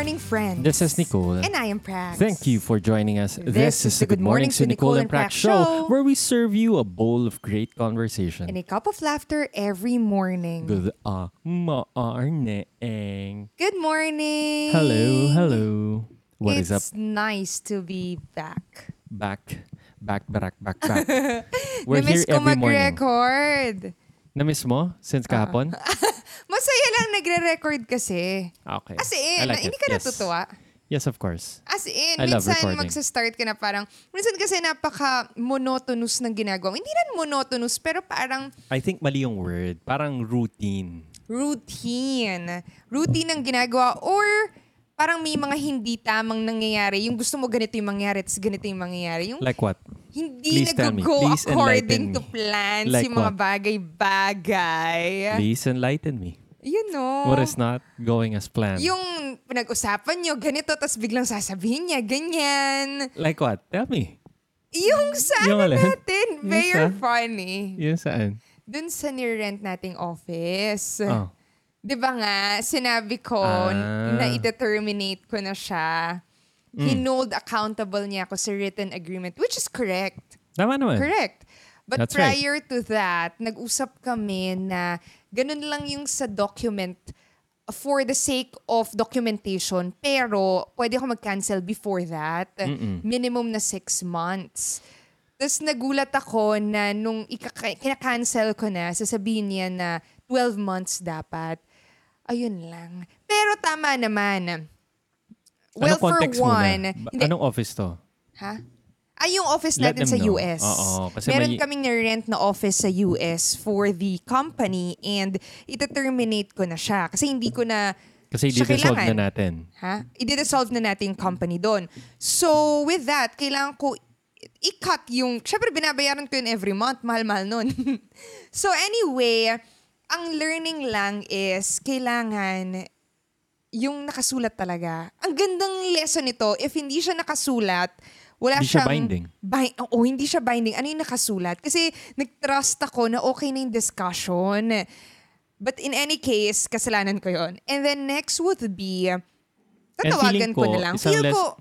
morning, friends. This is Nicole. And I am Prax. Thank you for joining us. This, is the Good Mornings to Nicole and Prax show, where we serve you a bowl of great conversation. And a cup of laughter every morning. Good uh, morning. Good morning. Hello, hello. What it's is up? It's nice to be back. Back, back, back, back, back. We're here every morning. mag-record. Namiss mo since Ah. kahapon? Masaya lang nagre-record kasi. Okay. As in, I like hindi it. ka Yes. natutuwa? Yes, of course. As in, I minsan magsa-start ka na parang, minsan kasi napaka-monotonous ng ginagawa. Hindi na monotonous, pero parang I think mali yung word. Parang routine. routine. Routine ang ginagawa or parang may mga hindi tamang nangyayari. Yung gusto mo ganito yung mangyayari, tapos ganito yung mangyayari. Yung Like what? hindi please nag-go according to plans, Like yung mga what? bagay-bagay. Please enlighten me. You know. What is not going as planned? Yung pinag-usapan nyo, ganito, tapos biglang sasabihin niya, ganyan. Like what? Tell me. Yung sa Yung ano natin, Yung very funny. Yun saan? Dun sa nirent nating office. Oh. Di ba nga, sinabi ko Ah. na i-terminate ko na siya. Mm. Hinold accountable niya ako sa written agreement, which is correct. Tama naman. Correct. But That's right. prior to that, nag-usap kami na ganun lang yung sa document for the sake of documentation. Pero pwede ako mag-cancel before that. Mm-mm. Minimum na six months. Tapos nagulat ako na nung ikaka- kina-cancel ko na, sasabihin niya na 12 months dapat. Ayun lang. Pero tama naman. Well, Anong for muna? one, Ba- hindi- Anong office to? Ha? Ay, yung office Let natin sa know. US. Oo, kasi Meron may- kaming na-rent na office sa US for the company and ita-terminate ko na siya. Kasi hindi ko na Kasi i-dissolve na natin. Ha? I-dissolve na natin yung company doon. So, with that, kailangan ko i-cut yung... Siyempre, binabayaran ko yun every month. Mahal-mahal nun. so, anyway, ang learning lang is kailangan yung nakasulat talaga. Ang gandang lesson nito, if hindi siya nakasulat, wala Hindi siya siyang... binding. Bi- oh, hindi siya binding. Ano yung nakasulat? Kasi nag-trust ako na okay na yung discussion. But in any case, kasalanan ko yon. And then next would be, tatawagan ko, ko, na lang. Feel les- ko,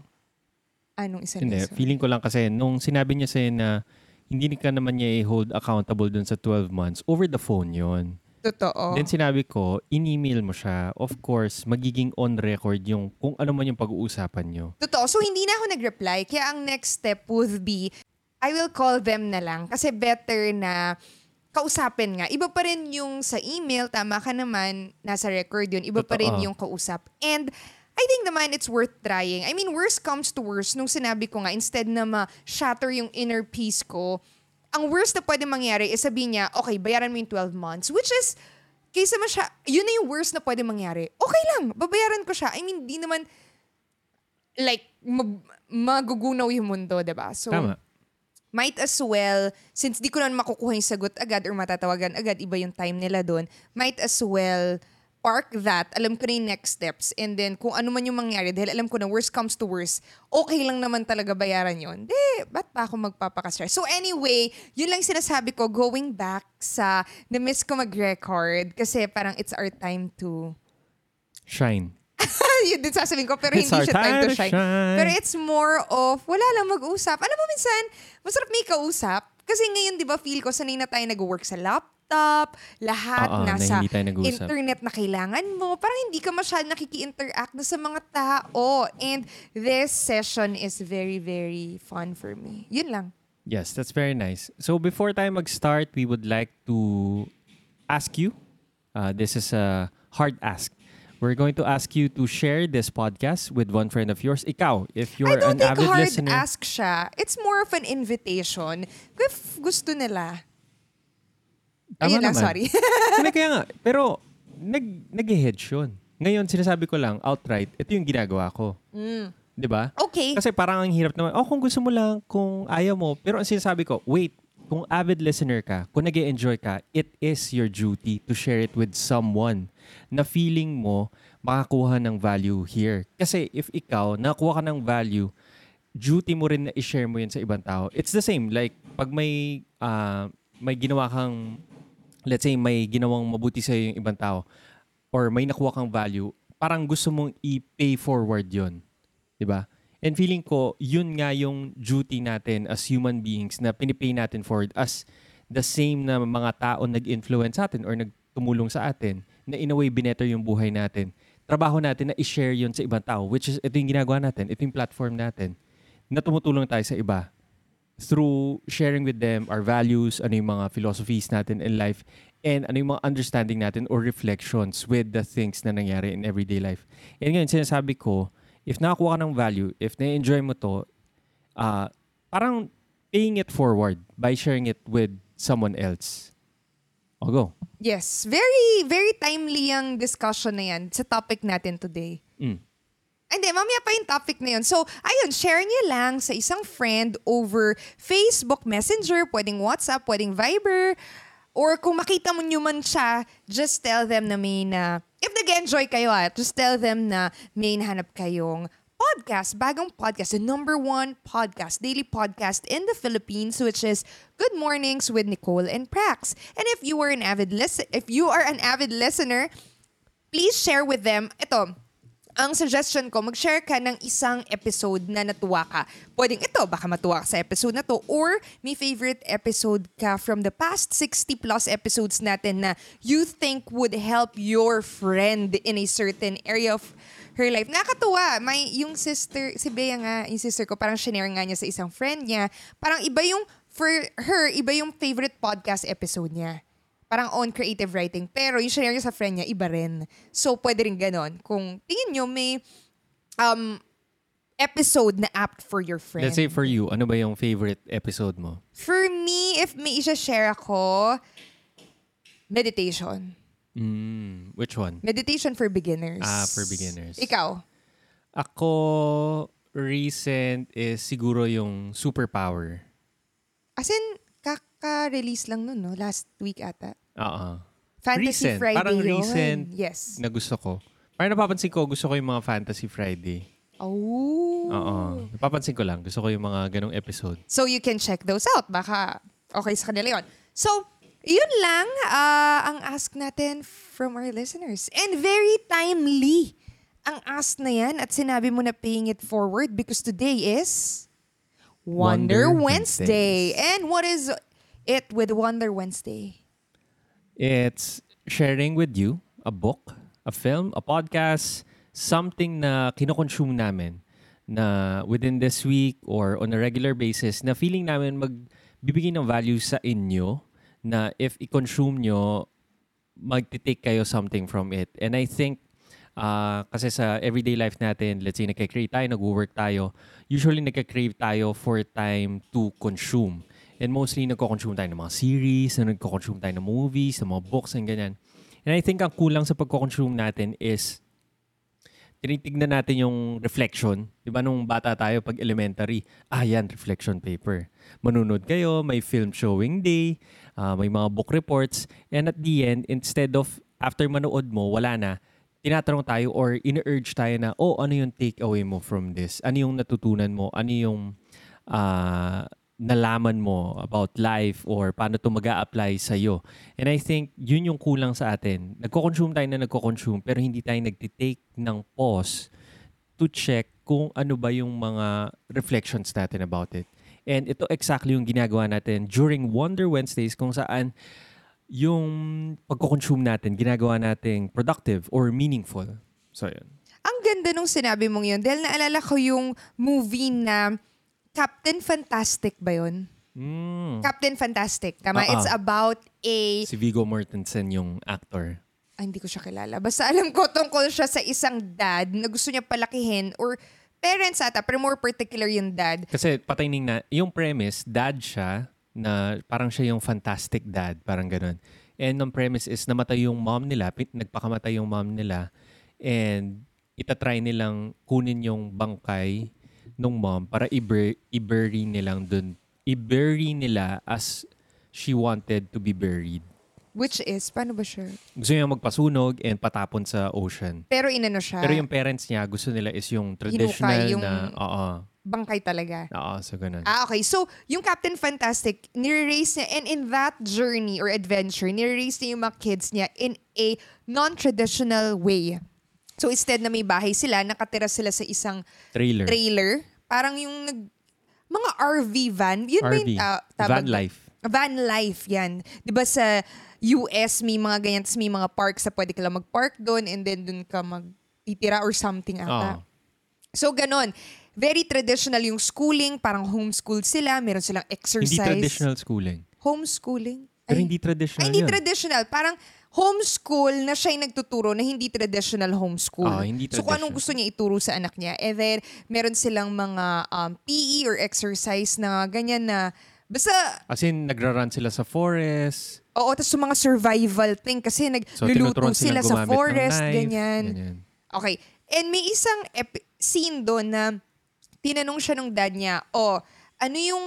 anong isang Hindi, lesson? feeling ko lang kasi nung sinabi niya sa'yo na hindi ka naman niya i-hold accountable dun sa 12 months, over the phone yon. Totoo. Then sinabi ko, in-email mo siya. Of course, magiging on record yung kung ano man yung pag-uusapan nyo. Totoo. So, hindi na ako nag-reply. Kaya ang next step would be, I will call them na lang. Kasi better na kausapin nga. Iba pa rin yung sa email, tama ka naman, nasa record yun. Iba pa rin Totoo. yung kausap. And I think naman it's worth trying. I mean, worst comes to worst, nung sinabi ko nga, instead na ma-shatter yung inner peace ko, ang worst na pwede mangyari is sabihin niya, okay, bayaran mo yung 12 months. Which is, kaysa masya, yun na yung worst na pwede mangyari. Okay lang, babayaran ko siya. I mean, di naman, like, mag, magugunaw yung mundo, 'di ba So, Tama. might as well, since di ko naman makukuha yung sagot agad or matatawagan agad, iba yung time nila doon, might as well park that, alam ko na yung next steps, and then kung ano man yung mangyari, dahil alam ko na worst comes to worst, okay lang naman talaga bayaran yon Di, ba't pa ako magpapakastress? So anyway, yun lang sinasabi ko, going back sa na-miss ko mag-record, kasi parang it's our time to Shine. yun din sasabihin ko, pero It's hindi siya time time to to shine. shine. Pero it's more of, wala lang mag-usap. Alam mo, minsan, masarap may kausap. Kasi ngayon, di ba, feel ko, sanay na tayo nag-work sa laptop, lahat Oo, na nasa hindi tayo nag-uusap. internet na kailangan mo. Parang hindi ka masyadong nakiki-interact na sa mga tao. And this session is very, very fun for me. Yun lang. Yes, that's very nice. So before tayo mag-start, we would like to ask you, uh, this is a hard ask. We're going to ask you to share this podcast with one friend of yours. Ikaw, if you're I don't an think avid hard listener. ask siya. It's more of an invitation. If gusto nila. Tama Ayun lang, naman. sorry. Hindi, kaya nga. Pero, nag, nag-hedge yun. Ngayon, sinasabi ko lang, outright, ito yung ginagawa ko. Mm. Di ba? Okay. Kasi parang ang hirap naman, oh, kung gusto mo lang, kung ayaw mo. Pero ang sinasabi ko, wait, kung avid listener ka, kung nag enjoy ka, it is your duty to share it with someone na feeling mo makakuha ng value here. Kasi if ikaw, nakakuha ka ng value, duty mo rin na i-share mo yun sa ibang tao. It's the same. Like, pag may, ah, may ginawa kang, let's say, may ginawang mabuti sa yung ibang tao, or may nakuha kang value, parang gusto mong i-pay forward yon 'di ba? And feeling ko, yun nga yung duty natin as human beings na pinipay natin forward as the same na mga tao nag-influence sa atin or nagtumulong sa atin na in a way binetter yung buhay natin. Trabaho natin na i-share yun sa ibang tao which is ito yung ginagawa natin, ito yung platform natin na tumutulong tayo sa iba through sharing with them our values, ano yung mga philosophies natin in life, and ano yung mga understanding natin or reflections with the things na nangyari in everyday life. And ngayon, sinasabi ko, if nakakuha ka ng value, if na-enjoy mo to, uh, parang paying it forward by sharing it with someone else. O go. Yes, very, very timely yung discussion na yan sa topic natin today. Mm. Hindi, mamaya pa yung topic na yun. So, ayun, share niyo lang sa isang friend over Facebook Messenger, pwedeng WhatsApp, pwedeng Viber, or kung makita mo nyo man siya, just tell them na may na, if nag-enjoy kayo ah, just tell them na may nahanap kayong podcast, bagong podcast, the number one podcast, daily podcast in the Philippines, which is Good Mornings with Nicole and Prax. And if you are an avid listen, if you are an avid listener, please share with them. Ito, ang suggestion ko, mag-share ka ng isang episode na natuwa ka. Pwedeng ito, baka matuwa ka sa episode na to. Or may favorite episode ka from the past 60 plus episodes natin na you think would help your friend in a certain area of her life. Nakakatuwa. May, yung sister, si Bea nga, yung sister ko, parang shinare nga niya sa isang friend niya. Parang iba yung, for her, iba yung favorite podcast episode niya parang on creative writing. Pero yung share niya sa friend niya, iba rin. So, pwede rin ganon. Kung tingin nyo may um, episode na apt for your friend. Let's say for you, ano ba yung favorite episode mo? For me, if may isa-share ako, meditation. Mm, which one? Meditation for beginners. Ah, for beginners. Ikaw? Ako, recent is siguro yung superpower. As in, kaka-release lang nun, no? Last week ata. Oo. Fantasy Recent. Friday Parang yun. recent. Yes. Na gusto ko. Parang napapansin ko, gusto ko yung mga Fantasy Friday. Oh. Oo. Napapansin ko lang. Gusto ko yung mga ganong episode. So you can check those out. Baka okay sa kanila yun. So, yun lang ah, ang ask natin from our listeners. And very timely ang ask na yan at sinabi mo na paying it forward because today is Wonder, Wonder Wednesday. Wednesdays. And what is it with Wonder Wednesday? It's sharing with you a book, a film, a podcast, something na kinoconsume namin na within this week or on a regular basis na feeling namin magbibigay ng value sa inyo na if i-consume nyo, magti-take kayo something from it. And I think ah, kasi sa everyday life natin, let's say nagka-create tayo, nag-work tayo, usually nagka-crave tayo for time to consume. And mostly nagko-consume tayo ng mga series, na nagko-consume tayo ng movies, ng mga books, and ganyan. And I think ang kulang sa pagko-consume natin is tinitignan natin yung reflection. Di ba nung bata tayo pag elementary, ah yan, reflection paper. Manunod kayo, may film showing day, ah, may mga book reports, and at the end, instead of after manood mo, wala na, tinatanong tayo or in-urge tayo na, oh, ano yung takeaway mo from this? Ano yung natutunan mo? Ano yung ah, nalaman mo about life or paano to mag apply sa iyo. And I think yun yung kulang sa atin. Nagko-consume tayo na nagko-consume pero hindi tayo nagtitake ng pause to check kung ano ba yung mga reflections natin about it. And ito exactly yung ginagawa natin during Wonder Wednesdays kung saan yung pagko-consume natin, ginagawa nating productive or meaningful. So, yun. Ang ganda nung sinabi mong yun dahil naalala ko yung movie na Captain Fantastic ba yun? Mm. Captain Fantastic. Tama? Ah. It's about a... Si Vigo Mortensen yung actor. Ay, hindi ko siya kilala. Basta alam ko tungkol siya sa isang dad na gusto niya palakihin or parents ata, pero more particular yung dad. Kasi patayning na, yung premise, dad siya, na parang siya yung fantastic dad, parang ganun. And ang premise is namatay yung mom nila, nagpakamatay yung mom nila, and itatry nilang kunin yung bangkay nung mom para i-bur- i-bury nilang dun. I-bury nila as she wanted to be buried. Which is, paano ba siya? Gusto niya magpasunog and patapon sa ocean. Pero inano siya, Pero yung parents niya, gusto nila is yung traditional yung- na, oo, bangkay talaga. oo, so ganun. Ah, okay. So, yung Captain Fantastic, nire-raise niya, and in that journey or adventure, nire-raise niya yung mga kids niya in a non-traditional way. So instead na may bahay sila, nakatira sila sa isang Trailer. trailer. Parang yung nag, mga RV van. Yun RV. ta- tawag Van life. Van life yan. Di ba sa US may mga ganyan, tas may mga parks na pwede ka lang mag-park doon and then doon ka magtitira or something ata. Oo. So ganon. Very traditional yung schooling, parang homeschool sila, meron silang exercise. Hindi traditional schooling. Homeschooling? Pero Ay, hindi traditional ay, hindi yun. traditional. Parang homeschool na siya yung nagtuturo na hindi traditional homeschool. Ah, hindi So kung anong traditional. gusto niya ituro sa anak niya. And then, meron silang mga um, PE or exercise na ganyan na Basta, As in, nagra-run sila sa forest. oo, tapos yung mga survival thing kasi So, nagluluto tinuturuan sila sa forest, knife, ganyan. ganyan. Okay. And may isang ep- scene doon na tinanong siya nung dad niya, oh, ano yung,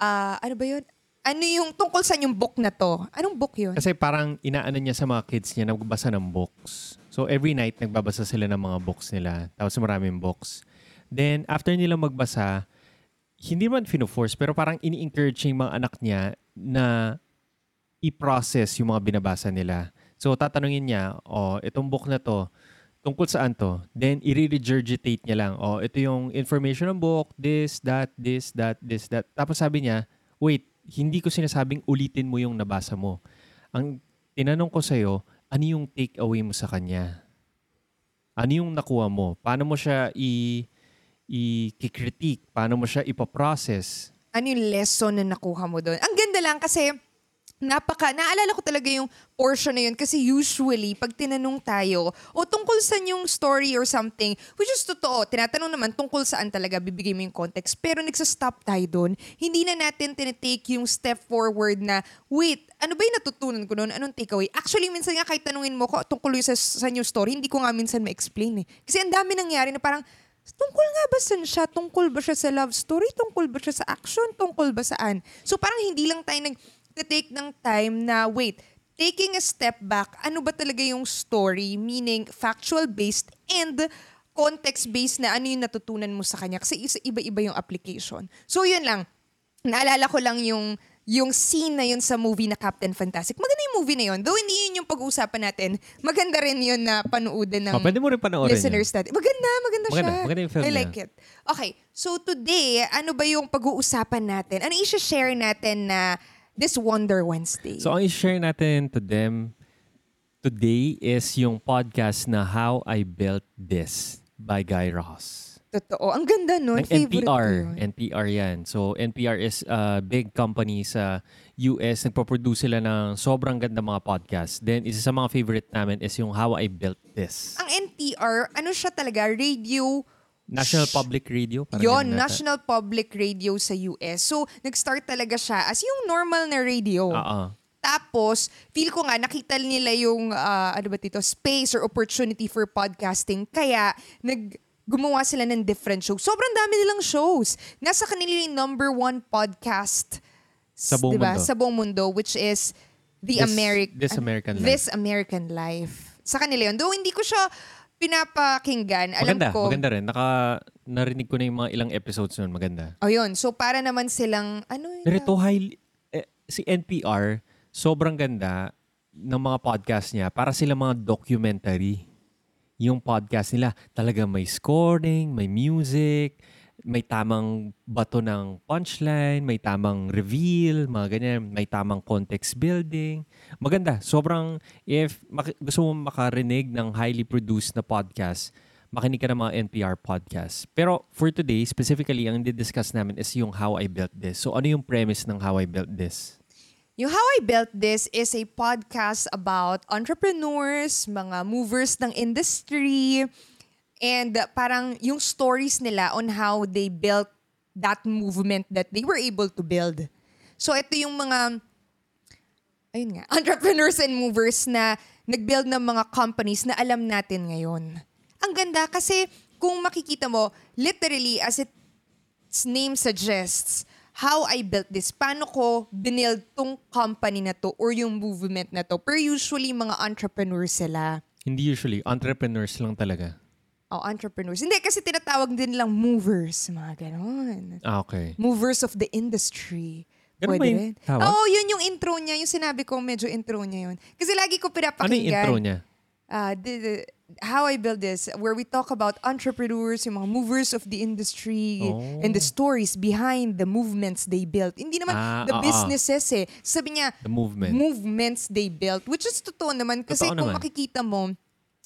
ah, ano ba yun? Ano yung tungkol sa yung book na to? Anong book yun? Kasi parang inaano niya sa mga kids niya, nagbabasa ng books. So every night, nagbabasa sila ng mga books nila. Tapos maraming books. Then, after nila magbasa, hindi man fino-force, pero parang ini-encourage yung mga anak niya na i-process yung mga binabasa nila. So, tatanungin niya, oh, itong book na to, tungkol saan to? Then, i-regurgitate niya lang, oh, ito yung information ng book, this, that, this, that, this, that. Tapos sabi niya, wait, hindi ko sinasabing ulitin mo yung nabasa mo. Ang tinanong ko sa'yo, ano yung take away mo sa kanya? Ano yung nakuha mo? Paano mo siya i- i-critique? Paano mo siya ipaprocess? ano yung lesson na nakuha mo doon. Ang ganda lang kasi napaka, naalala ko talaga yung portion na yun kasi usually pag tinanong tayo o tungkol sa yung story or something, which is totoo, tinatanong naman tungkol saan talaga, bibigay mo yung context. Pero nagsastop tayo doon. Hindi na natin tinitake yung step forward na, wait, ano ba yung natutunan ko doon? Anong takeaway? Actually, minsan nga kahit tanungin mo ko tungkol sa, sa new story, hindi ko nga minsan ma-explain eh. Kasi ang dami nangyari na parang, Tungkol nga ba saan siya? Tungkol ba siya sa love story? Tungkol ba siya sa action? Tungkol ba saan? So parang hindi lang tayo nag-take ng time na, wait, taking a step back, ano ba talaga yung story? Meaning factual-based and context-based na ano yung natutunan mo sa kanya. Kasi isa, iba-iba yung application. So yun lang. Naalala ko lang yung yung scene na yun sa movie na Captain Fantastic. Maganda yung movie na yun. Though hindi yun yung pag-uusapan natin, maganda rin yun na panuodan ng Oh, pwede mo rin panoorin listeners natin. Maganda, maganda, Maganda, siya. maganda yung film I niya. like it. Okay, so today, ano ba yung pag-uusapan natin? Ano i-share natin na this Wonder Wednesday? So, ang i-share natin to them today is yung podcast na How I Built This by Guy Ross. Totoo. Ang ganda nun. Ng NPR. NPR yan. So, NPR is a big company sa US. Nagpo-produce sila ng sobrang ganda mga podcast. Then, isa sa mga favorite namin is yung How I Built This. Ang NPR, ano siya talaga? Radio National Public Radio. Yon. National Public Radio sa US. So, nag-start talaga siya as yung normal na radio. Oo. Tapos, feel ko nga, nakita nila yung, ah, ano ba dito, space or opportunity for podcasting. Kaya, nag, gumawa sila ng different shows. Sobrang dami nilang shows. Nasa kanila yung number one podcast Sa buong diba? mundo. Sa buong mundo, which is The This- American This American Life. This American Life. Sa kanila yun. Though hindi ko siya pinapakinggan. Alam Maganda, ko. maganda rin. Naka, narinig ko na yung mga ilang episodes nun. Maganda. O yun. So, para naman silang, ano yun? Pero ito, highly, eh, si NPR, sobrang ganda ng mga podcast niya para sila mga documentary. Yung podcast nila, talaga may scoring, may music, may tamang bato ng punchline, may tamang reveal, mga ganyan, may tamang context building. Maganda. Sobrang, if maki- gusto mo makarinig ng highly produced na podcast, makinig ka ng mga NPR podcast. Pero for today, specifically, ang di-discuss namin is yung How I Built This. So ano yung premise ng How I Built This? Yung How I Built This is a podcast about entrepreneurs, mga movers ng industry, and uh, parang yung stories nila on how they built that movement that they were able to build. So ito yung mga ayun nga, entrepreneurs and movers na nag-build ng mga companies na alam natin ngayon. Ang ganda kasi kung makikita mo, literally as its name suggests, how I built this, paano ko binild tong company na to or yung movement na to. Pero usually mga entrepreneurs sila. Hindi usually. Entrepreneurs lang talaga. O entrepreneurs. Hindi, kasi tinatawag din lang movers. Mga ganon. Ah, okay. Movers of the industry. Ganun Pwede rin. tawag? Oo, yun yung intro niya. Yung sinabi ko, medyo intro niya yun. Kasi lagi ko Ano yung pinapakinggan. intro niya? Ah, the, the- how I build this, where we talk about entrepreneurs, yung mga movers of the industry, Oh. and the stories behind the movements they built. Hindi naman Ah, the oo. businesses eh. Sabi niya, The movement. movements they built. Which is totoo naman. Kasi Totoo kung naman. makikita mo,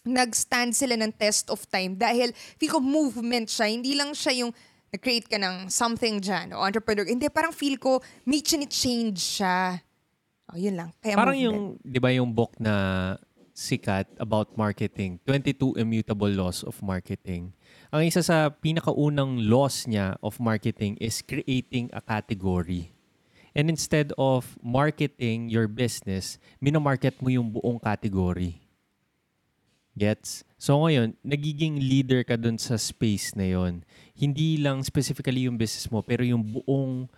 nag-stand sila ng test of time dahil feel ko movement siya. Hindi lang siya yung nag-create ka ng something dyan o entrepreneur. Hindi, parang feel ko may change siya. Oh, yun lang. Kaya Parang movement. yung, di ba yung book na sikat about marketing, 22 Immutable Laws of Marketing. Ang isa sa pinakaunang laws niya of marketing is creating a category. And instead of marketing your business, minamarket mo yung buong category. Gets? So ngayon, nagiging leader ka dun sa space na yon. Hindi lang specifically yung business mo, pero yung buong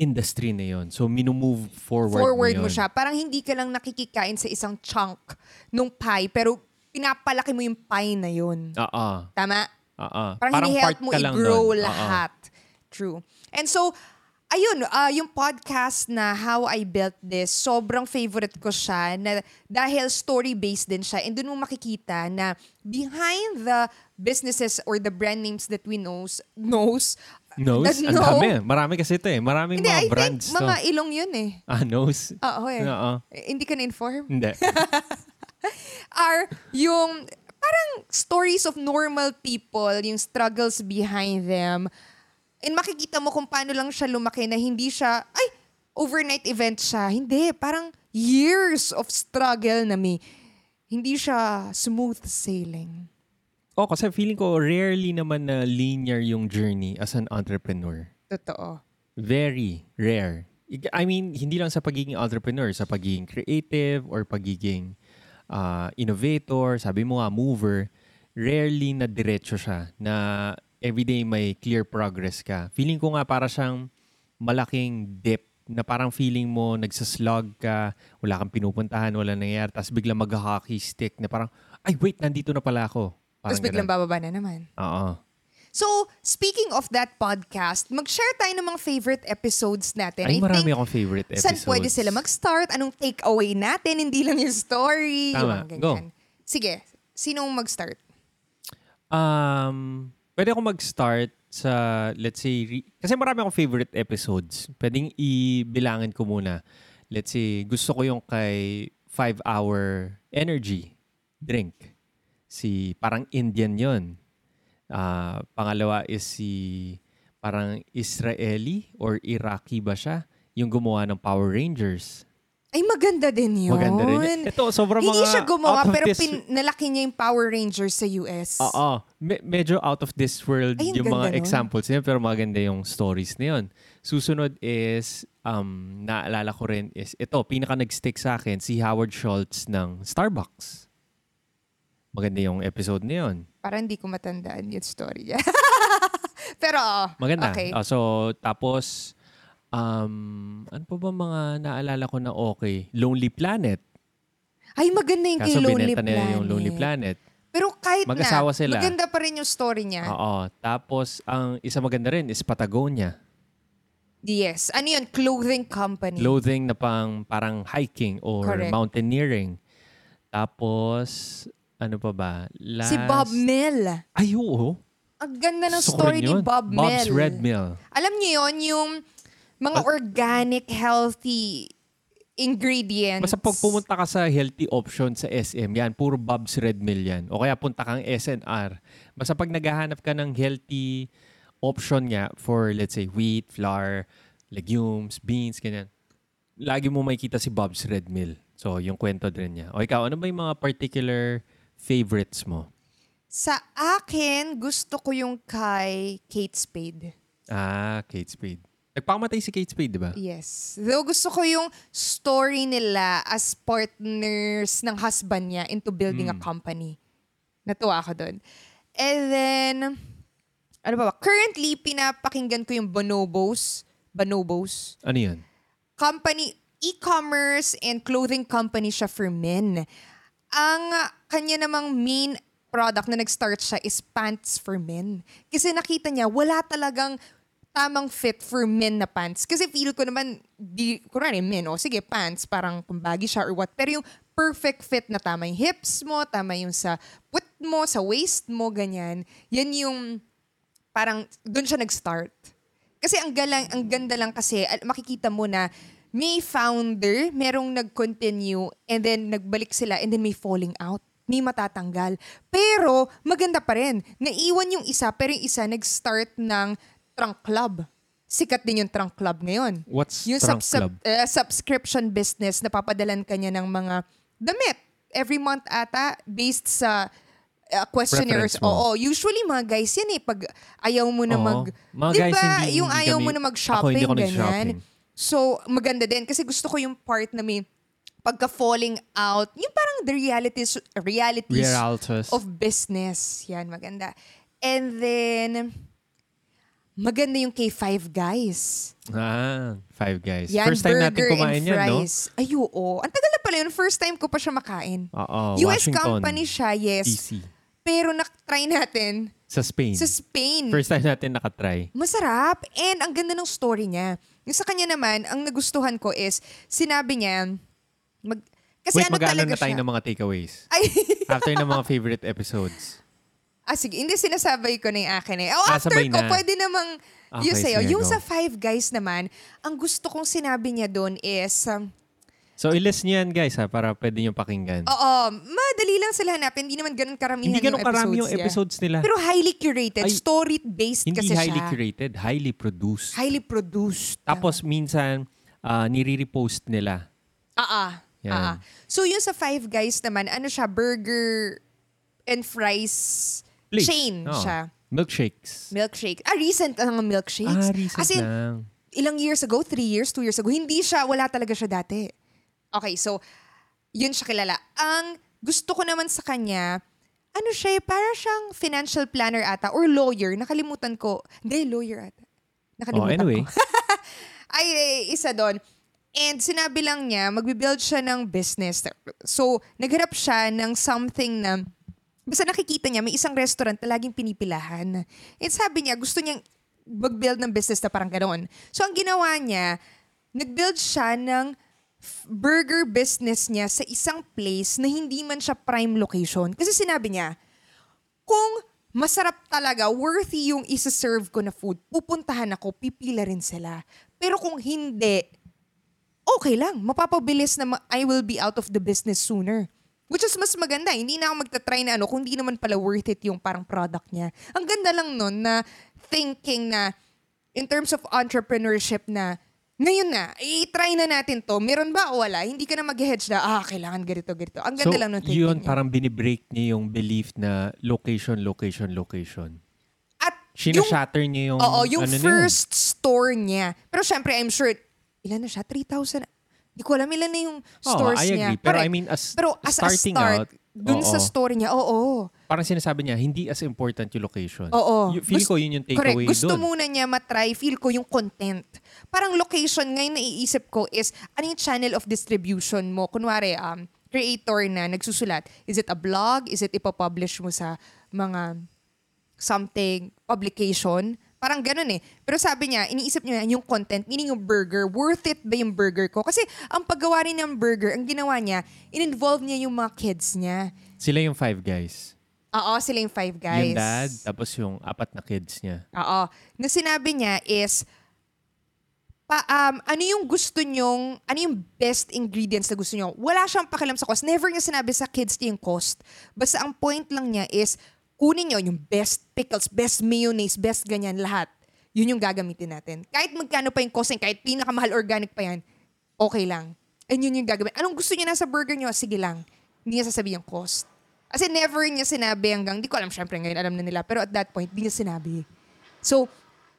industry na yon. So, minumove forward, forward mo, siya. Parang hindi ka lang nakikikain sa isang chunk nung pie, pero pinapalaki mo yung pie na yun. Oo. Tama? Oo. Parang, hini-help mo i-grow lahat. True. And so, ayun, ah, yung podcast na How I Built This, sobrang favorite ko siya na dahil story-based din siya. And dun mo makikita na behind the businesses or the brand names that we knows, knows, Nose? Ang know- dami. Marami kasi ito eh. Maraming Hindi, mga I think brands to. mga ilong yun eh. Ah, nose? Oo eh. Oo. Hindi ka na-inform? Hindi. are yung parang stories of normal people, yung struggles behind them. And makikita mo kung paano lang siya lumaki na hindi siya, ay, overnight event siya. Hindi, parang years of struggle na may, hindi siya smooth sailing. oh, kasi feeling ko rarely naman na linear yung journey as an entrepreneur. Totoo. Very rare. I mean, hindi lang sa pagiging entrepreneur, sa pagiging creative or pagiging ah, innovator, sabi mo nga, mover, rarely na diretso siya na everyday may clear progress ka. Feeling ko nga para siyang malaking dip na parang feeling mo nagsaslog ka, wala kang pinupuntahan, wala nangyayari, tapos biglang mag-hockey stick na parang, ay wait, nandito na pala ako. Parang Tapos biglang ganun. bababa na naman. Oo. So, speaking of that podcast, mag-share tayo ng mga favorite episodes natin. Ay, I marami think, akong favorite Saan episodes. pwede sila mag-start? Anong takeaway natin? Hindi lang yung story. yung Tama. mga Go. Sige, sinong mag-start? Um, pwede ako mag-start sa, let's say, re- kasi marami akong favorite episodes. Pwedeng ibilangin ko muna. Let's say, gusto ko yung kay 5-hour energy drink. Si, parang Indian yon. Ah, pangalawa is si, parang Israeli or Iraqi ba siya? Yung gumawa ng Power Rangers. Ay, maganda din yun. Maganda rin. yun. Ito, sobrang Hindi mga siya gumawa, out of pero this- pinalaki niya yung Power Rangers sa US. Oo. Me- medyo out of this world Ay, yung mga nun. examples niya, pero maganda yung stories na yun. Susunod is, um, naalala ko rin is, ito, pinaka nag-stick sa akin, si Howard Schultz ng Starbucks. Maganda yung episode na yun. Parang hindi ko matandaan yung story niya. pero, oo. Maganda. Okay. Ah, so, tapos, um, ano pa ba mga naalala ko na okay? Lonely Planet. Ay, maganda yung kay Kaso Lonely binenta Planet. nila yung Lonely Planet. Pero kahit Mag-asawa na, sila. maganda pa rin yung story niya. Oo. Tapos, ang isa maganda rin is Patagonia. Yes. Ano yun? Clothing company. clothing na pang parang hiking or Correct. mountaineering. Tapos, ano pa ba? Last... si Bob Mill. Ay, oo. Ang ganda ng Gusto ko story rin ni yun. Bob Bob's Mill. Red Mill. Alam niyo yon yung mga Bas- organic, healthy ingredients. Basta pag pumunta ka sa healthy option sa SM, yan, puro Bob's Red Mill yan. O kaya punta kang SNR. Basta pag naghahanap ka ng healthy option nga for, let's say, wheat, flour, legumes, beans, ganyan. Lagi mo makikita si Bob's Red Mill. So, yung kwento din niya. O ikaw, ano ba yung mga particular favorites mo? Sa akin, gusto ko yung kay Kate Spade. Ah, Kate Spade. Nagpakamatay si Kate Spade, di ba? Yes. Though gusto ko yung story nila as partners ng husband niya into building a company. Natuwa ako doon. And then, ano ba ba? Currently, pinapakinggan ko yung Bonobos. Bonobos. Ano yun? company, e-commerce and clothing company siya for men. Ang kanya namang main product na nag-start siya is pants for men. Kasi nakita niya, wala talagang tamang fit for men na pants. Kasi feel ko naman, di, kunwari men, o sige, pants, parang kung baggy siya or what. Pero yung perfect fit na tama yung hips mo, tama yung sa puwet mo, sa waist mo, ganyan, yan yung parang doon siya nag-start. Kasi ang galang, ang ganda lang kasi makikita mo na may founder, merong nag-continue and then nagbalik sila and then may falling out. May matatanggal. Pero maganda pa rin. Naiwan yung isa pero yung isa nag-start ng trunk club. Sikat din yung trunk club ngayon. What's Yung Trunk sub- Club? uh, subscription business na papadalan kanya ng mga damit every month ata based sa uh, questionnaires. Oo, usually mga guys yan eh pag ayaw mo na Oo. mag Mga Di guys, ba, hindi- yung hindi ayaw kami- mo na Ako, mag-shopping hindi ako ganyan. nag-shopping. So maganda din kasi gusto ko yung part na may pagka falling out, yung parang the realities realities Realtus. of business. Yan, maganda. And then, maganda yung kay Five Guys. Ah, Five Guys. Yan, First time natin burger kumain and yan, no? fries. Ay, oo. Ang tagal na pala yun. First time ko pa siya makain. Oo, US Washington, company siya, yes. DC. Pero nak-try natin Sa Spain. sa Spain. First time natin nakatry. Masarap. And ang ganda ng story niya. Yung sa kanya naman, ang nagustuhan ko is, sinabi niya, mag, kasi Wait, ano mag-ano talaga na tayo siya? ng mga takeaways? Ay, After ng mga favorite episodes. Ah, sige, hindi sinasabay ko na yung akin eh. Oh, Ah, after ko, na. pwede namang Okay, yung sa'yo. sige, Yung go. sa Five Guys naman, ang gusto kong sinabi niya doon is, um, So, i-list niyo yan, guys, ha, para pwede niyo pakinggan. oo, madali lang sila hanapin. Hindi naman ganun karamihan Hindi ganun yung karami yung niya. episodes nila. Pero highly curated, Ay, story-based Hindi kasi highly siya. curated, highly produced. Highly produced. Tapos, minsan, ah, nire-repost nila. Ah, ah. Yan. ah, ah. So yung sa Five Guys naman, ano siya, burger and fries Place. chain Oo. siya. Milkshakes. Milkshake. Ah, recent ang mga milkshakes. Ah, recent As in, lang. ilang years ago, three years, two years ago, hindi siya, wala talaga siya dati. Okay, so, yun siya kilala. Ang gusto ko naman sa kanya, ano siya, eh, para siyang financial planner ata or lawyer. Nakalimutan ko. Hindi, lawyer ata. Oh, Nakalimutan anyway. ko. Ay, isa doon. And sinabi lang niya, magbibuild siya ng business. So, nagharap siya ng something na, basta nakikita niya, may isang restaurant na laging pinipilahan. And sabi niya, gusto niyang mag-build ng business na parang ganoon. So, ang ginawa niya, nag-build siya ng burger business niya sa isang place na hindi man siya prime location. Kasi sinabi niya, kung masarap talaga, worthy yung isa-serve ko na food, pupuntahan ako, pipila rin sila. Pero kung hindi, okay lang. Mapapabilis na ma- I will be out of the business sooner. Which is mas maganda. Hindi na ako magta-try na ano kung hindi naman pala worth it yung parang product niya. Ang ganda lang nun na thinking na in terms of entrepreneurship na ngayon na, i-try na natin to. Meron ba o wala? Hindi ka na mag-hedge na, ah, kailangan ganito, ganito. Ang ganda so, lang ng thinking yun, niya. parang binibreak niya yung belief na location, location, location. At yung Sinashatter niya yung, Oo, yung ano na yun. first store niya. Pero syempre, I'm sure, ilan na siya? 3,000? Hindi ko alam ilan na yung stores I niya. agree. Pero Correct. I mean, as Pero as starting a start, out, dun sa oo. store niya, oo. parang sinasabi niya, hindi as important yung location. Oo. Y- feel Gust- ko yun yung Correct. takeaway Gusto doon. muna niya matry, feel ko yung content. Parang location, ngayon naiisip ko is, ano yung channel of distribution mo? Kunwari, um, creator na nagsusulat. Is it a blog? Is it ipapublish mo sa mga something, publication? Parang ganun eh. Pero sabi niya, iniisip niya yung content, meaning yung burger, worth it ba yung burger ko? Kasi ang paggawa rin ng burger, ang ginawa niya, in-involve niya yung mga kids niya. Sila yung five guys. Oo, sila yung five guys. Yung dad, tapos yung apat na kids niya. Oo. Na sinabi niya is, pa, um, ano yung gusto nyong, ano yung best ingredients na gusto nyo? Wala siyang pakialam sa cost. Never niya sinabi sa kids niya yung cost. Basta ang point lang niya is, kunin nyo yung best pickles, best mayonnaise, best ganyan, lahat. Yun yung gagamitin natin. Kahit magkano pa yung costing, kahit pinakamahal organic pa yan, okay lang. And yun yung gagawin. Anong gusto niya nasa burger nyo? Sige lang. Hindi niya sasabihin yung cost. Kasi never niya sinabi hanggang, di ko alam, syempre ngayon alam na nila, pero at that point, di niya sinabi. So,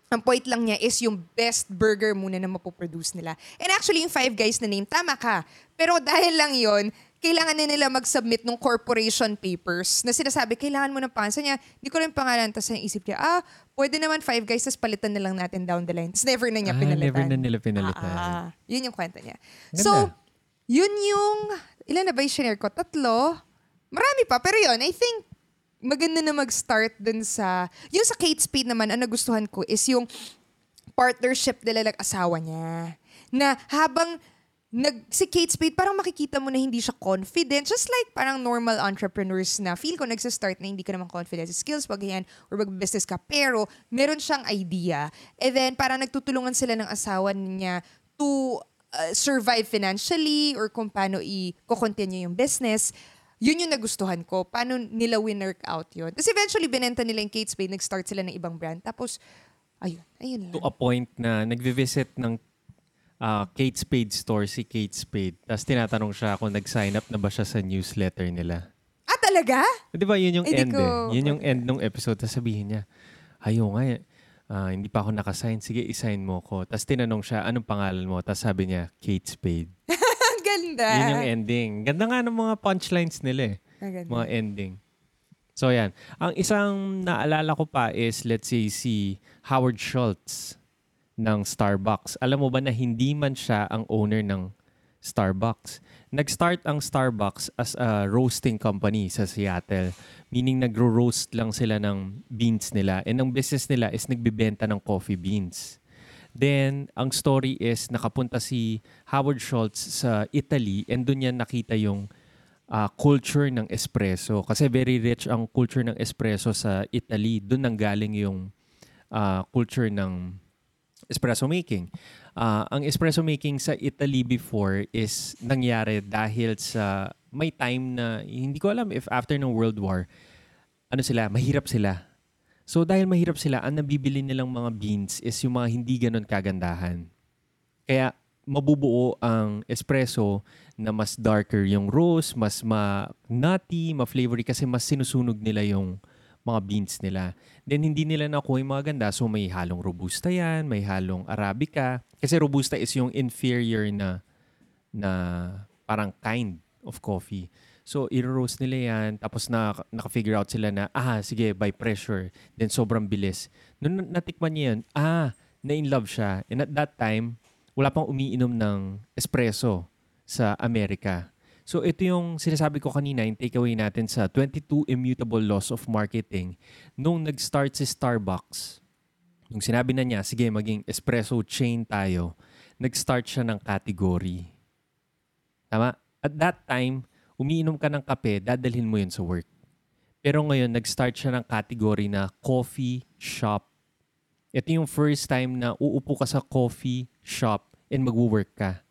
ang point lang niya is yung best burger muna na mapoproduce nila. And actually, yung Five Guys na name, tama ka. Pero dahil lang yon kailangan na nila mag-submit ng corporation papers na sinasabi, kailangan mo ng pangalan. Niya, di ko rin pangalan. Tapos isip niya, ah, pwede naman Five Guys, tapos palitan na lang natin down the line. Tapos never na niya Ah, pinalitan. never na nila pinalitan. Ah, ah. yun yung kwento niya. Ganda. So, yun yung, ilan na ba yung shinare ko? Tatlo? Marami pa. Pero yun, I think, maganda na mag-start dun sa, yung sa Kate Spade naman, ang nagustuhan ko is yung partnership nila ng asawa niya. Na habang nag, si Kate Spade, parang makikita mo na hindi siya confident. Just like parang normal entrepreneurs na feel ko nagsistart na hindi ka naman confident sa skills, pag yan, or mag-business ka. Pero, meron siyang idea. And then, parang nagtutulungan sila ng asawa niya to uh, survive financially or kung paano i-continue yung business. Yun yung nagustuhan ko. Paano nila winner out yun. Tapos eventually, binenta nila yung Kate Spade. Nag-start sila ng ibang brand. Tapos, ayun, ayun lang. To a point na nagvi-visit ng uh, Kate Spade store si Kate Spade. Tapos tinatanong siya kung nag-sign up na ba siya sa newsletter nila. Ah, talaga? Di ba yun yung Eh, end ko- eh. Yun yung end ng episode. Tapos sabihin niya, ayo nga eh. ah, hindi pa ako nakasign. Sige, isign mo ko. Tapos tinanong siya, anong pangalan mo? Tapos sabi niya, Kate Spade. Ganda. Yun yung ending. Ganda nga ng mga punchlines nila eh. Ang ganda. Mga ending. So yan. Ang isang naalala ko pa is, let's say, si Howard Schultz ng Starbucks. Alam mo ba na hindi man siya ang owner ng Starbucks? Nag-start ang Starbucks as a roasting company sa Seattle. Meaning nagro-roast lang sila ng beans nila. And ang business nila is nagbibenta ng coffee beans. Then, ang story is nakapunta si Howard Schultz sa Italy and doon niya nakita yung ah, culture ng espresso. Kasi very rich ang culture ng espresso sa Italy. Doon nanggaling yung ah, culture ng espresso making. Ah, ang espresso making sa Italy before is nangyari dahil sa may time na hindi ko alam if after ng World War ano sila, mahirap sila. So dahil mahirap sila, ang nabibili nilang mga beans is yung mga hindi ganun kagandahan. Kaya mabubuo ang espresso na mas darker yung roast, mas ma-nutty, ma-flavory kasi mas sinusunog nila yung mga beans nila. Then hindi nila nakuha yung mga ganda. So may halong robusta yan, may halong arabica. Kasi robusta is yung inferior na na parang kind of coffee. So, i-roast nila yan. Tapos na, naka-figure out sila na, ah, sige, by pressure. Then, sobrang bilis. Nung natikman niya yun, ah, na-in love siya. And at that time, wala pang umiinom ng espresso sa Amerika. So, ito yung sinasabi ko kanina, yung takeaway natin sa 22 Immutable Laws of Marketing. Nung nag-start si Starbucks, nung sinabi na niya, sige, maging espresso chain tayo, nag-start siya ng category. Tama? At that time, umiinom ka ng kape, dadalhin mo yun sa work. Pero ngayon, nag-start siya ng category na coffee shop. Ito yung first time na uupo ka sa coffee shop and mag-work ka.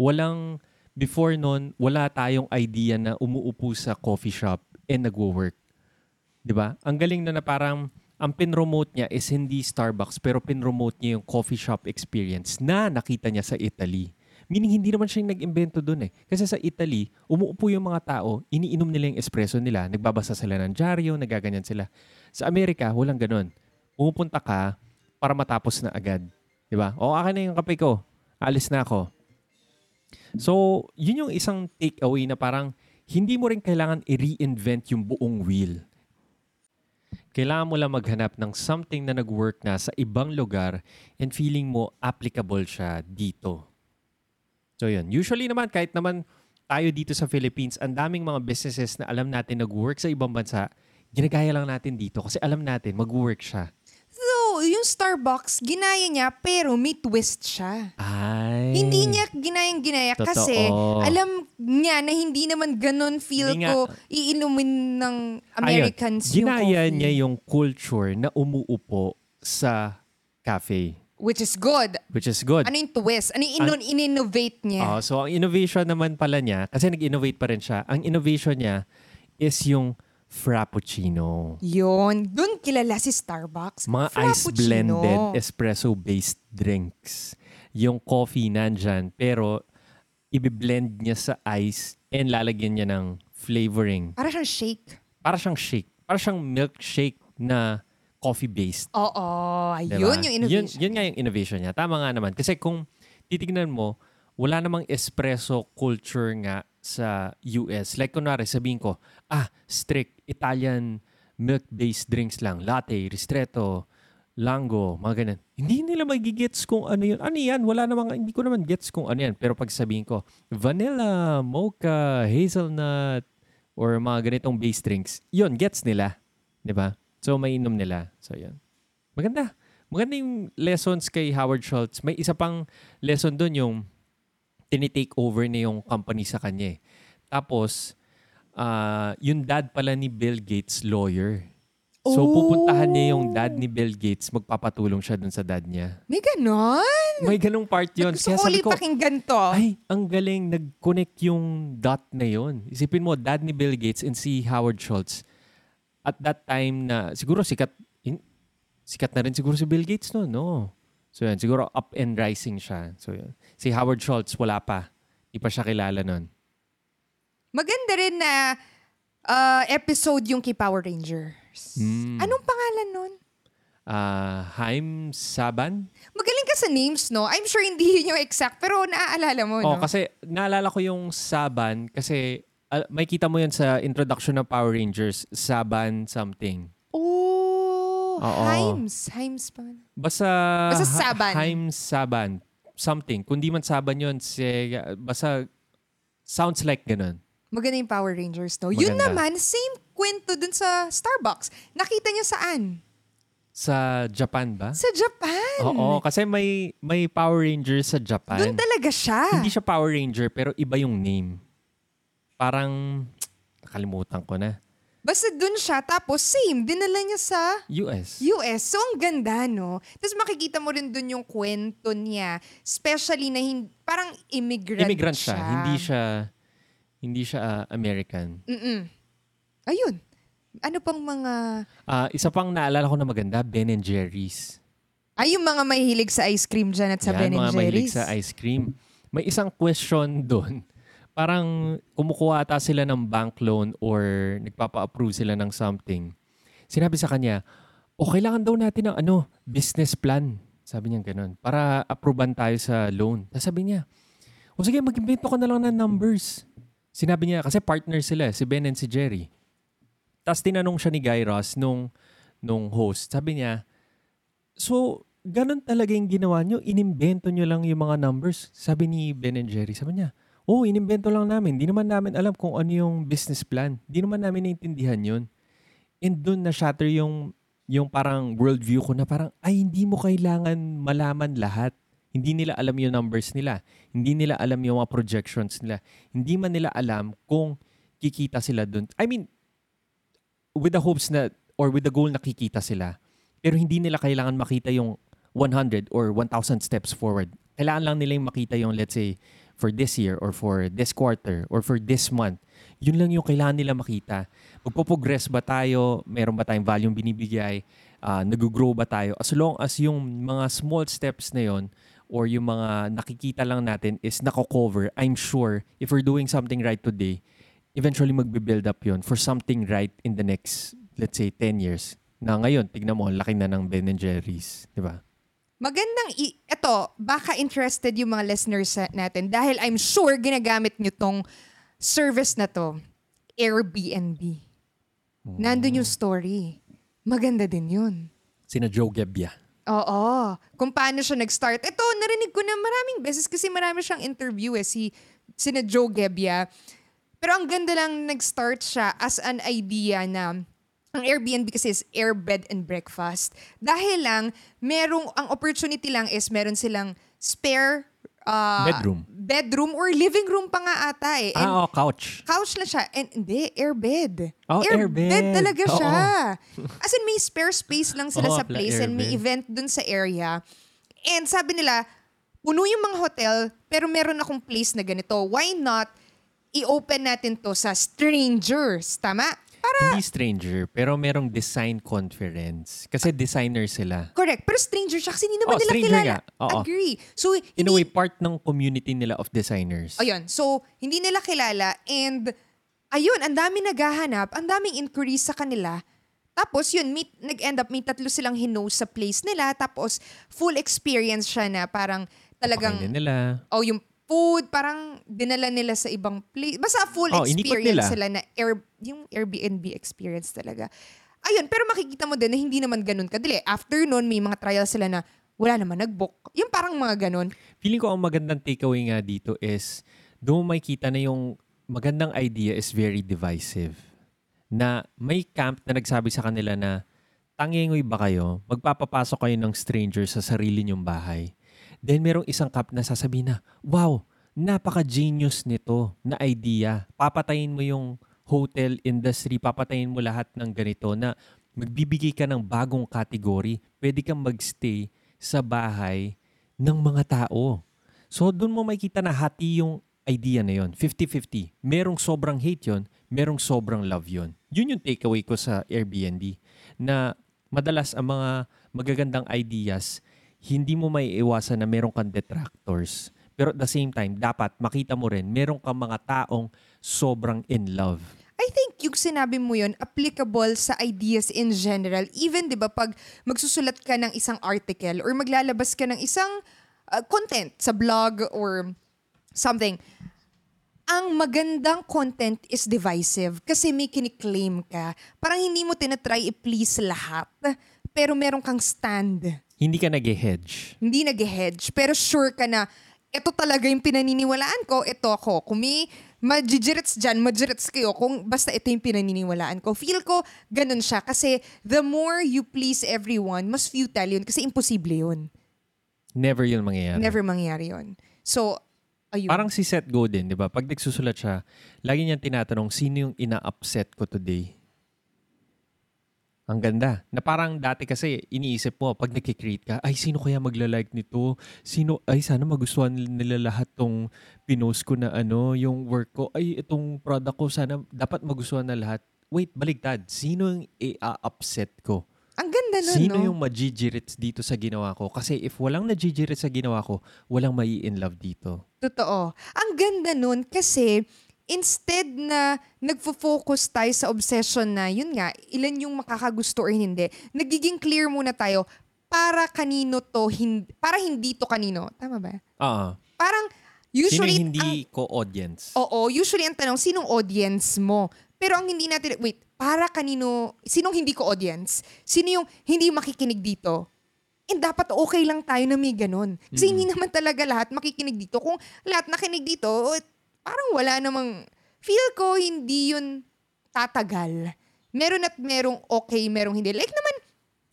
Walang, before nun, wala tayong idea na umuupo sa coffee shop and nag-work. Di ba? Ang galing na na parang ang pinromote niya is hindi Starbucks pero pinromote niya yung coffee shop experience na nakita niya sa Italy. Meaning hindi naman siya yung nag-invento doon eh. Kasi sa Italy, umuupo yung mga tao, iniinom nila yung espresso nila, nagbabasa sila ng dyaryo, nagaganyan sila. Sa Amerika, walang ganun. Pumupunta ka para matapos na agad. Di ba? O, akin na yung kape ko. Alis na ako. So, yun yung isang takeaway na parang hindi mo rin kailangan i-reinvent yung buong wheel. Kailangan mo lang maghanap ng something na nag-work na sa ibang lugar and feeling mo applicable siya dito. So yun. Usually naman, kahit naman tayo dito sa Philippines, ang daming mga businesses na alam natin nag-work sa ibang bansa, ginagaya lang natin dito kasi alam natin mag-work siya. Yung Starbucks, ginaya niya pero may twist siya. Ay. Hindi niya ginayang-ginaya Totoo. kasi alam niya na hindi naman ganun feel Hindi nga. ko iinumin ng Americans Ayun, yung ginaya coffee. niya yung culture na umuupo sa cafe. Which is good. Which is good. Ano yung twist? Ano yung in- in-innovate niya? Ah, so ang innovation naman pala niya, kasi nag-innovate pa rin siya, ang innovation niya is yung Frappuccino. Yun. Doon kilala si Starbucks. Mga ice-blended espresso-based drinks. Yung coffee nandyan, pero ibiblend niya sa ice and lalagyan niya ng flavoring. Para siyang shake. Para siyang shake. Para siyang milkshake na coffee-based. Oo. Diba? Yun yung innovation. Yun, yun nga yung innovation niya. Tama nga naman. Kasi kung titignan mo, wala namang espresso culture nga sa US. Like kunwari, sabihin ko, ah, strict Italian milk-based drinks lang. Latte, ristretto, lango, mga ganun. Hindi nila magigets kung ano yun. Ano yan? Wala namang, hindi ko naman gets kung ano yan. Pero pag sabihin ko, vanilla, mocha, hazelnut, or mga ganitong based drinks, yun, gets nila. ba? So, may inom nila. So, yun. Maganda. Maganda yung lessons kay Howard Schultz. May isa pang lesson doon yung tinitake over na yung company sa kanya eh. Tapos, ah, yung dad pala ni Bill Gates, lawyer. So, Oh. pupuntahan niya yung dad ni Bill Gates, magpapatulong siya dun sa dad niya. May ganon? May ganong part yun. Gusto Kaya sabi ko, pakinggan to. ay, ang galing, nag-connect yung dot na yun. Isipin mo, dad ni Bill Gates and si Howard Schultz. At that time na, siguro sikat, in- sikat na rin siguro si Bill Gates no, no. So yan, siguro up and rising siya. So yun. Si Howard Schultz, wala pa. Di pa siya kilala nun. Maganda rin na uh, episode yung kay Power Rangers. Mm. Anong pangalan nun? Ah, Haim Saban? Magaling ka sa names, no? I'm sure hindi yun yung exact, pero naaalala mo, Oh, no? kasi naalala ko yung Saban kasi ah, may kita mo yan sa introduction ng Power Rangers, Saban something. Oh, Oo. Himes. Himes pa. Basta, Basta Saban. Haim Saban. Something. Kung di man Saban yun, si, basta sounds like ganun. Maganda yung Power Rangers, no? Yun Maganda. naman, same kwento dun sa Starbucks. Nakita niya saan? Sa Japan ba? Sa Japan. Oo, kasi may may Power Rangers sa Japan. Doon talaga siya. Hindi siya Power Ranger pero iba yung name. Parang nakalimutan ko na. Basta dun siya, tapos same, dinala niya sa US. US. So, ang ganda, no? Tapos makikita mo rin dun yung kwento niya. Especially na hin- parang immigrant, Immigrant siya. Hindi siya hindi siya ah, American. Mm-mm. Ayun. Ano pang mga... Ah, isa pang naalala ko na maganda, Ben and Jerry's. Ay, yung mga mahilig sa ice cream dyan at sa Yan, Ben mga mahilig Jerry's. sa ice cream. May isang question doon. Parang kumukuha ata sila ng bank loan or nagpapa-approve sila ng something. Sinabi sa kanya, o kailangan daw natin ng ano, business plan. Sabi niya ganun. Para approvean tayo sa loan. Tapos sabi niya, o sige, mag-invento ka na lang ng numbers. Sinabi niya, kasi partner sila, si Ben and si Jerry. Tapos tinanong siya ni Guy Ross nung, nung host. Sabi niya, so, ganun talaga yung ginawa nyo? Inimbento nyo lang yung mga numbers? Sabi ni Ben and Jerry. Sabi niya, oh, inimbento lang namin. Di naman namin alam kung ano yung business plan. Di naman namin naintindihan yun. And doon na-shatter yung, yung parang worldview ko na parang, ay, hindi mo kailangan malaman lahat. Hindi nila alam yung numbers nila. Hindi nila alam yung mga projections nila. Hindi man nila alam kung kikita sila doon. I mean, with the hopes na, or with the goal na kikita sila. Pero hindi nila kailangan makita yung 100 or 1,000 steps forward. Kailangan lang nila yung makita yung, let's say, for this year or for this quarter or for this month. Yun lang yung kailangan nila makita. Magpo-progress ba tayo? Meron ba tayong value binibigay? Uh, nag-grow ba tayo? As long as yung mga small steps na yon or yung mga nakikita lang natin is nako-cover, I'm sure if we're doing something right today, eventually magbe-build up yon for something right in the next, let's say, 10 years. Na ngayon, tignan mo, laki na ng Ben and Jerry's. Di ba? Magandang, i- eto, baka interested yung mga listeners natin dahil I'm sure ginagamit nyo tong service na to, Airbnb. Nandun yung story. Maganda din yun. Sina Joe Gebbia. Oo. Kung paano siya nag-start. Ito, narinig ko na maraming beses kasi marami siyang interview eh, si sina Joe Gebbia. Pero ang ganda lang nag-start siya as an idea na ang Airbnb kasi is air bed and breakfast. Dahil lang, merong, ang opportunity lang is meron silang spare uh, Bedroom. bedroom or living room pa nga ata eh. And ah, oh, couch. couch lang siya. And hindi, airbed. Oh, airbed. talaga Oo. siya. As in, may spare space lang sila Oo, sa place and may airbed. event dun sa area. And sabi nila, puno yung mga hotel, pero meron akong place na ganito. Why not i-open natin to sa strangers? Tama? Para, Hindi stranger, pero merong design conference. Kasi designer sila. correct. Pero stranger siya kasi hindi naman Oh, nila kilala. nga. Oo. Agree. So, In a hindi, way, part ng community nila of designers. Ayun. So, hindi nila kilala and ayun, ang dami naghahanap, ang daming inquiries sa kanila. Tapos yun, meet, nag-end up, may tatlo silang hinost sa place nila. Tapos full experience siya na parang talagang, Pakainin nila. oh yung food, parang dinala nila sa ibang place. Basta full Oh, experience sila na air, yung Airbnb experience talaga. Ayun, pero makikita mo din na hindi naman ganun kadali. After nun, may mga trial sila na wala naman nag-book. Yung parang mga ganun. Feeling ko ang magandang takeaway nga dito is doon mo makikita na yung magandang idea is very divisive. Na may camp na nagsabi sa kanila na tangingoy ba kayo? Magpapapasok kayo ng stranger sa sarili niyong bahay. Then merong isang camp na sasabihin na, wow, napaka-genius nito na idea. Papatayin mo yung hotel industry, papatayin mo lahat ng ganito na magbibigay ka ng bagong category. Pwede kang magstay sa bahay ng mga tao. So doon mo makikita na hati yung idea na yon 50-50. Merong sobrang hate yon merong sobrang love yon Yun yung takeaway ko sa Airbnb na madalas ang mga magagandang ideas, hindi mo may iwasan na meron kang detractors. Pero at the same time, dapat makita mo rin, meron kang mga taong sobrang in love. I think yung sinabi mo yun, applicable sa ideas in general. Even, di ba, pag magsusulat ka ng isang article or maglalabas ka ng isang uh, content sa blog or something, ang magandang content is divisive kasi may kiniklaim ka. Parang hindi mo tinatry i-please lahat, pero meron kang stand. Hindi ka nag-hedge. Hindi nag-hedge, pero sure ka na ito talaga yung pinaniniwalaan ko, ito ako. Kung may majijirits dyan, majirits kayo kung basta ito yung pinaniniwalaan ko. Feel ko, ganun siya. Kasi the more you please everyone, mas futile yun kasi imposible yun. Never yun mangyayari. Never mangyayari yun. So, ayun. Parang si Seth Godin, di ba? Pag nagsusulat siya, lagi niyang tinatanong, sino yung ina-upset ko today? Ang ganda. Na parang dati kasi iniisip mo, pag nakikreate ka, ay sino kaya magla-like nito? Sino, ay sana magustuhan nila lahat tong pinost ko na ano, yung work ko. Ay itong product ko, sana dapat magustuhan na lahat. Wait, baligtad. Sino yung i-upset ko? Ang ganda nun, Sino no? yung majijirits dito sa ginawa ko? Kasi if walang najijirits sa ginawa ko, walang mai in love dito. Totoo. Ang ganda nun kasi instead na nagfo-focus tayo sa obsession na, yun nga, ilan yung makakagusto or hindi, nagiging clear muna tayo para kanino to, hindi, para hindi to kanino. Tama ba? Oo. Parang, Sino usually, yung hindi ang, ko-audience? oo, usually ang tanong, sinong audience mo? Pero ang hindi natin, wait, para kanino, sinong hindi ko audience? Sino yung hindi makikinig dito? And dapat okay lang tayo na may ganun. Kasi hindi naman talaga lahat makikinig dito. Kung lahat nakinig dito, parang wala namang, feel ko hindi yun tatagal. Meron at merong okay, merong hindi. Like naman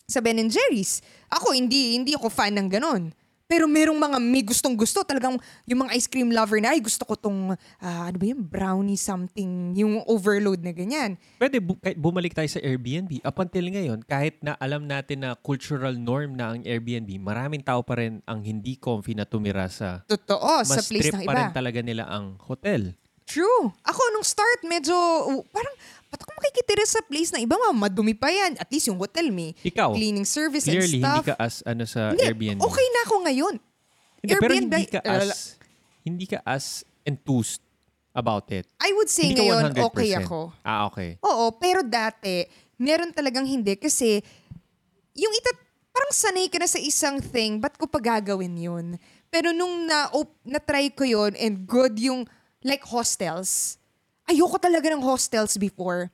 sa Ben and Jerry's. Ako, hindi, hindi ako fan ng ganun. Pero merong mga may gustong gusto. Talagang yung mga ice cream lover na, ay gusto ko tong, ah, ano ba yun, brownie something, yung overload na ganyan. Pwede bu- kahit bumalik tayo sa Airbnb. Up until ngayon, kahit na alam natin na cultural norm na ang Airbnb, maraming tao pa rin ang hindi comfy na tumira sa Totoo, sa mas place trip ng pa rin iba. talaga nila ang hotel. True. Ako, nung start, medyo, uh, parang, ba't ako makikitira sa place na iba, ma, madumi pa yan. At least yung hotel may Ikaw, cleaning service clearly and hindi stuff. ka as ano sa Hindi, Airbnb. okay na ako ngayon. Hindi, pero Airbnb, hindi ka uh, as hindi ka as enthused about it. I would say hindi ngayon, 100%. okay ako. Ah, okay. Oo, pero dati, meron talagang hindi kasi yung ita, parang sanay ka na sa isang thing, ba't ko pa gagawin yun? Pero nung na, op, na-try ko yun and good yung like hostels, ayoko talaga ng hostels before.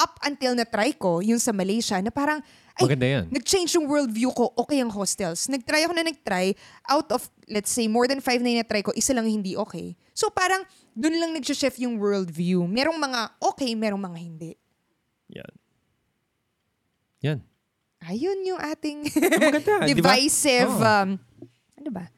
Up until na-try ko, yung sa Malaysia, na parang, ay, Maganda yan. nag-change yung worldview ko, okay ang hostels. Nag-try ako na nag-try, out of, let's say, more than five na na-try ko, isa lang hindi okay. So parang, dun lang nag-shift yung worldview. Merong mga okay, merong mga hindi. Yan. Yan. Ayun yung ating maganda, di ba? divisive, Oo. um, ano ba?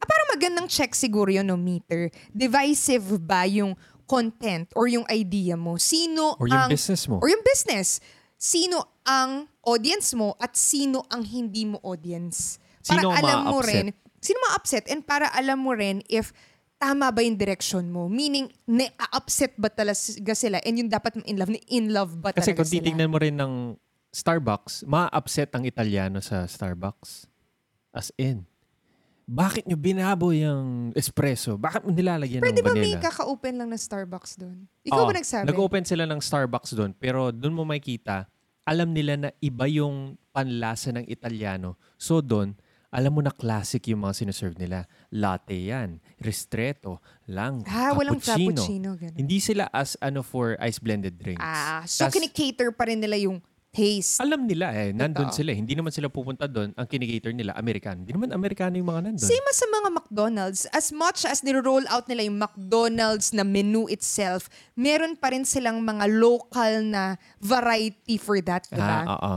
Ah, parang magandang check siguro yun, no, meter. Divisive ba yung content or yung idea mo? Sino Or yung ang... business mo. Or yung business. Sino ang audience mo at sino ang hindi mo audience. Para Sino alam mo ma-upset? rin, sino ma-upset and para alam mo rin if tama ba yung direction mo. Meaning, na-upset ba talaga sila and yung dapat mo in love, in love ba Kasi talaga kung sila? titingnan mo rin ng Starbucks, ma-upset ang Italiano sa Starbucks. As in, bakit nyo binabo yung espresso? Bakit mo nilalagyan Pero ng di ba may vanilla? kaka-open lang na Starbucks doon? Ikaw Oo, ba nagsabi? Nag-open sila ng Starbucks doon, pero doon mo makita, alam nila na iba yung panlasa ng Italiano. So doon, alam mo na classic yung mga sinuserve nila. Latte yan, ristretto, lang, ah, walang cappuccino. Ganun. Hindi sila as ano for ice blended drinks. Ah, so Tas- kinikater pa rin nila yung taste. alam nila eh, nandun Totoo. sila. Hindi naman sila pupunta doon. Ang kinigator nila, American. Hindi naman Amerikano yung mga nandun. Same as sa mga McDonald's. As much as niro-roll out nila yung McDonald's na menu itself, meron pa rin silang mga local na variety for that, di ba? Ah, oo.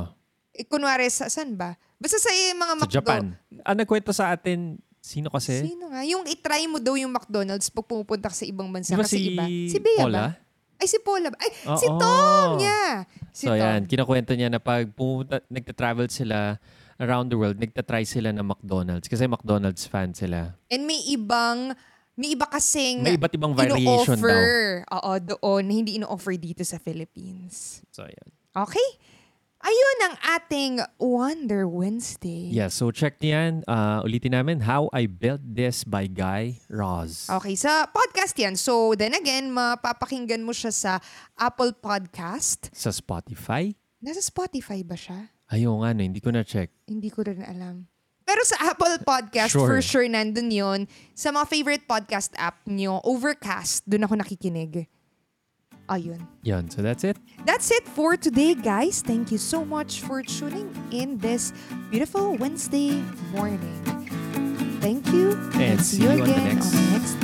Eh, kunwari, sa, saan ba? Basta sa eh, mga Sa McDo. Japan. Ang nagkwento sa atin Sino kasi? Sino nga? Yung itry mo daw yung McDonald's pag pumupunta ka sa ibang bansa Di ba kasi si iba. Si Bea ba? Ay, si Paula? Ay, si Oo. Tom! Yeah. Si so Tom. yan, kinakwento niya na pag pumunta, nagta-travel sila around the world, nagta-try sila ng McDonald's kasi McDonald's fan sila. And may ibang, may iba kasing May iba't ibang variation daw. ino-offer. Oo, doon. na Hindi ino-offer dito sa Philippines. So yan. Okay? Ayun ang ating Wonder Wednesday. Yeah, so check niyan. Uh, ulitin namin, How I Built This by Guy Raz. Okay, sa podcast yan. So, then again, mapapakinggan mo siya sa Apple Podcast. Sa Spotify. Nasa Spotify ba siya? Ayaw nga, no, hindi ko na-check. Hindi ko rin alam. Pero sa Apple Podcast, Sure. for sure, nandun yun. Sa mga favorite podcast app nyo, Overcast, dun ako nakikinig. Ayun. Yan, so that's it. That's it for today, guys. Thank you so much for tuning in this beautiful Wednesday morning. Thank you. And see you on the next on